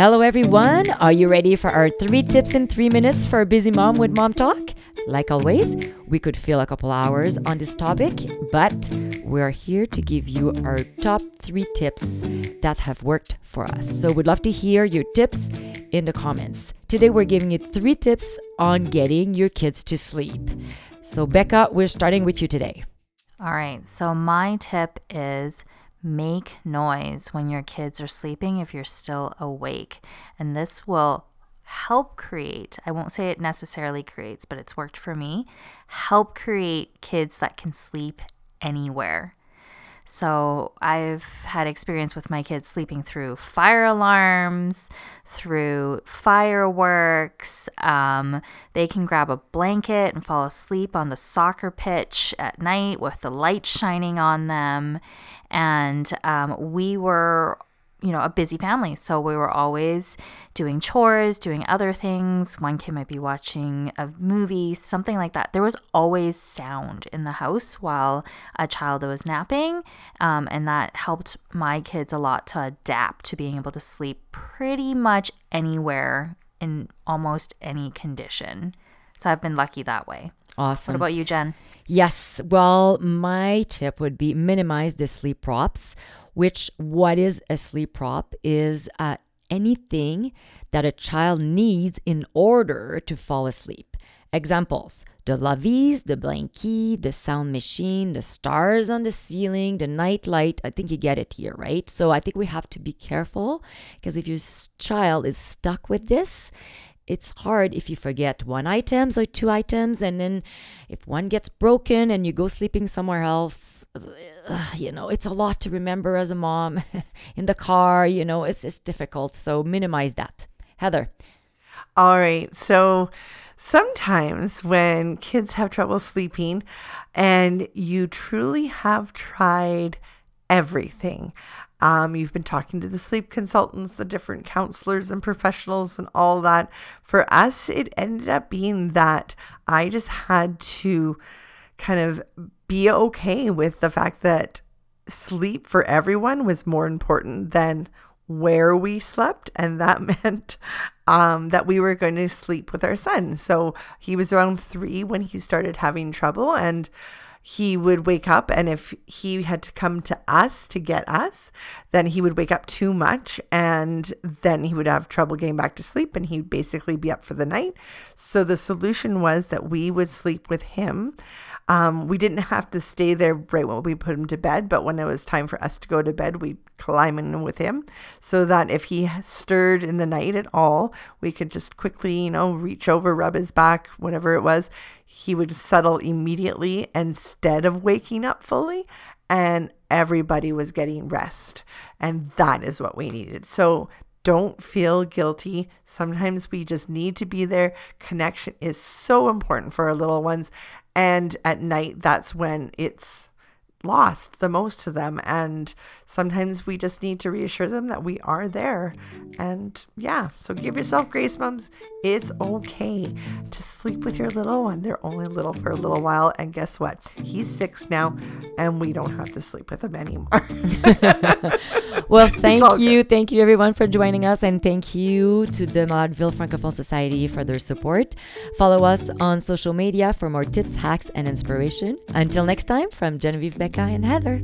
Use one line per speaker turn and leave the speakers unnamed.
Hello, everyone. Are you ready for our three tips in three minutes for a busy mom with Mom Talk? Like always, we could fill a couple hours on this topic, but we're here to give you our top three tips that have worked for us. So we'd love to hear your tips in the comments. Today, we're giving you three tips on getting your kids to sleep. So, Becca, we're starting with you today.
All right. So, my tip is make noise when your kids are sleeping if you're still awake. And this will help create, I won't say it necessarily creates, but it's worked for me, help create kids that can sleep anywhere. So I've had experience with my kids sleeping through fire alarms, through fireworks. Um, they can grab a blanket and fall asleep on the soccer pitch at night with the light shining on them. And um, we were you know, a busy family. So we were always doing chores, doing other things. One kid might be watching a movie, something like that. There was always sound in the house while a child was napping. Um, and that helped my kids a lot to adapt to being able to sleep pretty much anywhere in almost any condition. So I've been lucky that way.
Awesome.
What about you, Jen?
Yes. Well, my tip would be minimize the sleep props which what is a sleep prop is uh, anything that a child needs in order to fall asleep. Examples the lovey, the blankie, the sound machine, the stars on the ceiling, the night light. I think you get it here, right? So I think we have to be careful because if your child is stuck with this, it's hard if you forget one items or two items and then if one gets broken and you go sleeping somewhere else you know it's a lot to remember as a mom in the car you know it's just difficult so minimize that. Heather?
All right so sometimes when kids have trouble sleeping and you truly have tried everything um, you've been talking to the sleep consultants, the different counselors and professionals, and all that. For us, it ended up being that I just had to kind of be okay with the fact that sleep for everyone was more important than where we slept. And that meant um, that we were going to sleep with our son. So he was around three when he started having trouble. And he would wake up and if he had to come to us to get us then he would wake up too much and then he would have trouble getting back to sleep and he'd basically be up for the night. So the solution was that we would sleep with him um, we didn't have to stay there right when we put him to bed, but when it was time for us to go to bed, we'd climb in with him so that if he stirred in the night at all, we could just quickly, you know, reach over, rub his back, whatever it was. He would settle immediately instead of waking up fully, and everybody was getting rest. And that is what we needed. So don't feel guilty. Sometimes we just need to be there. Connection is so important for our little ones. And at night, that's when it's lost the most to them. And sometimes we just need to reassure them that we are there. And yeah, so give yourself grace, mums. It's okay to sleep with your little one. They're only little for a little while. And guess what? He's six now, and we don't have to sleep with him anymore.
well, thank you. Good. Thank you, everyone, for joining us. And thank you to the Maillardville Francophone Society for their support. Follow us on social media for more tips, hacks, and inspiration. Until next time, from Genevieve, Becca, and Heather.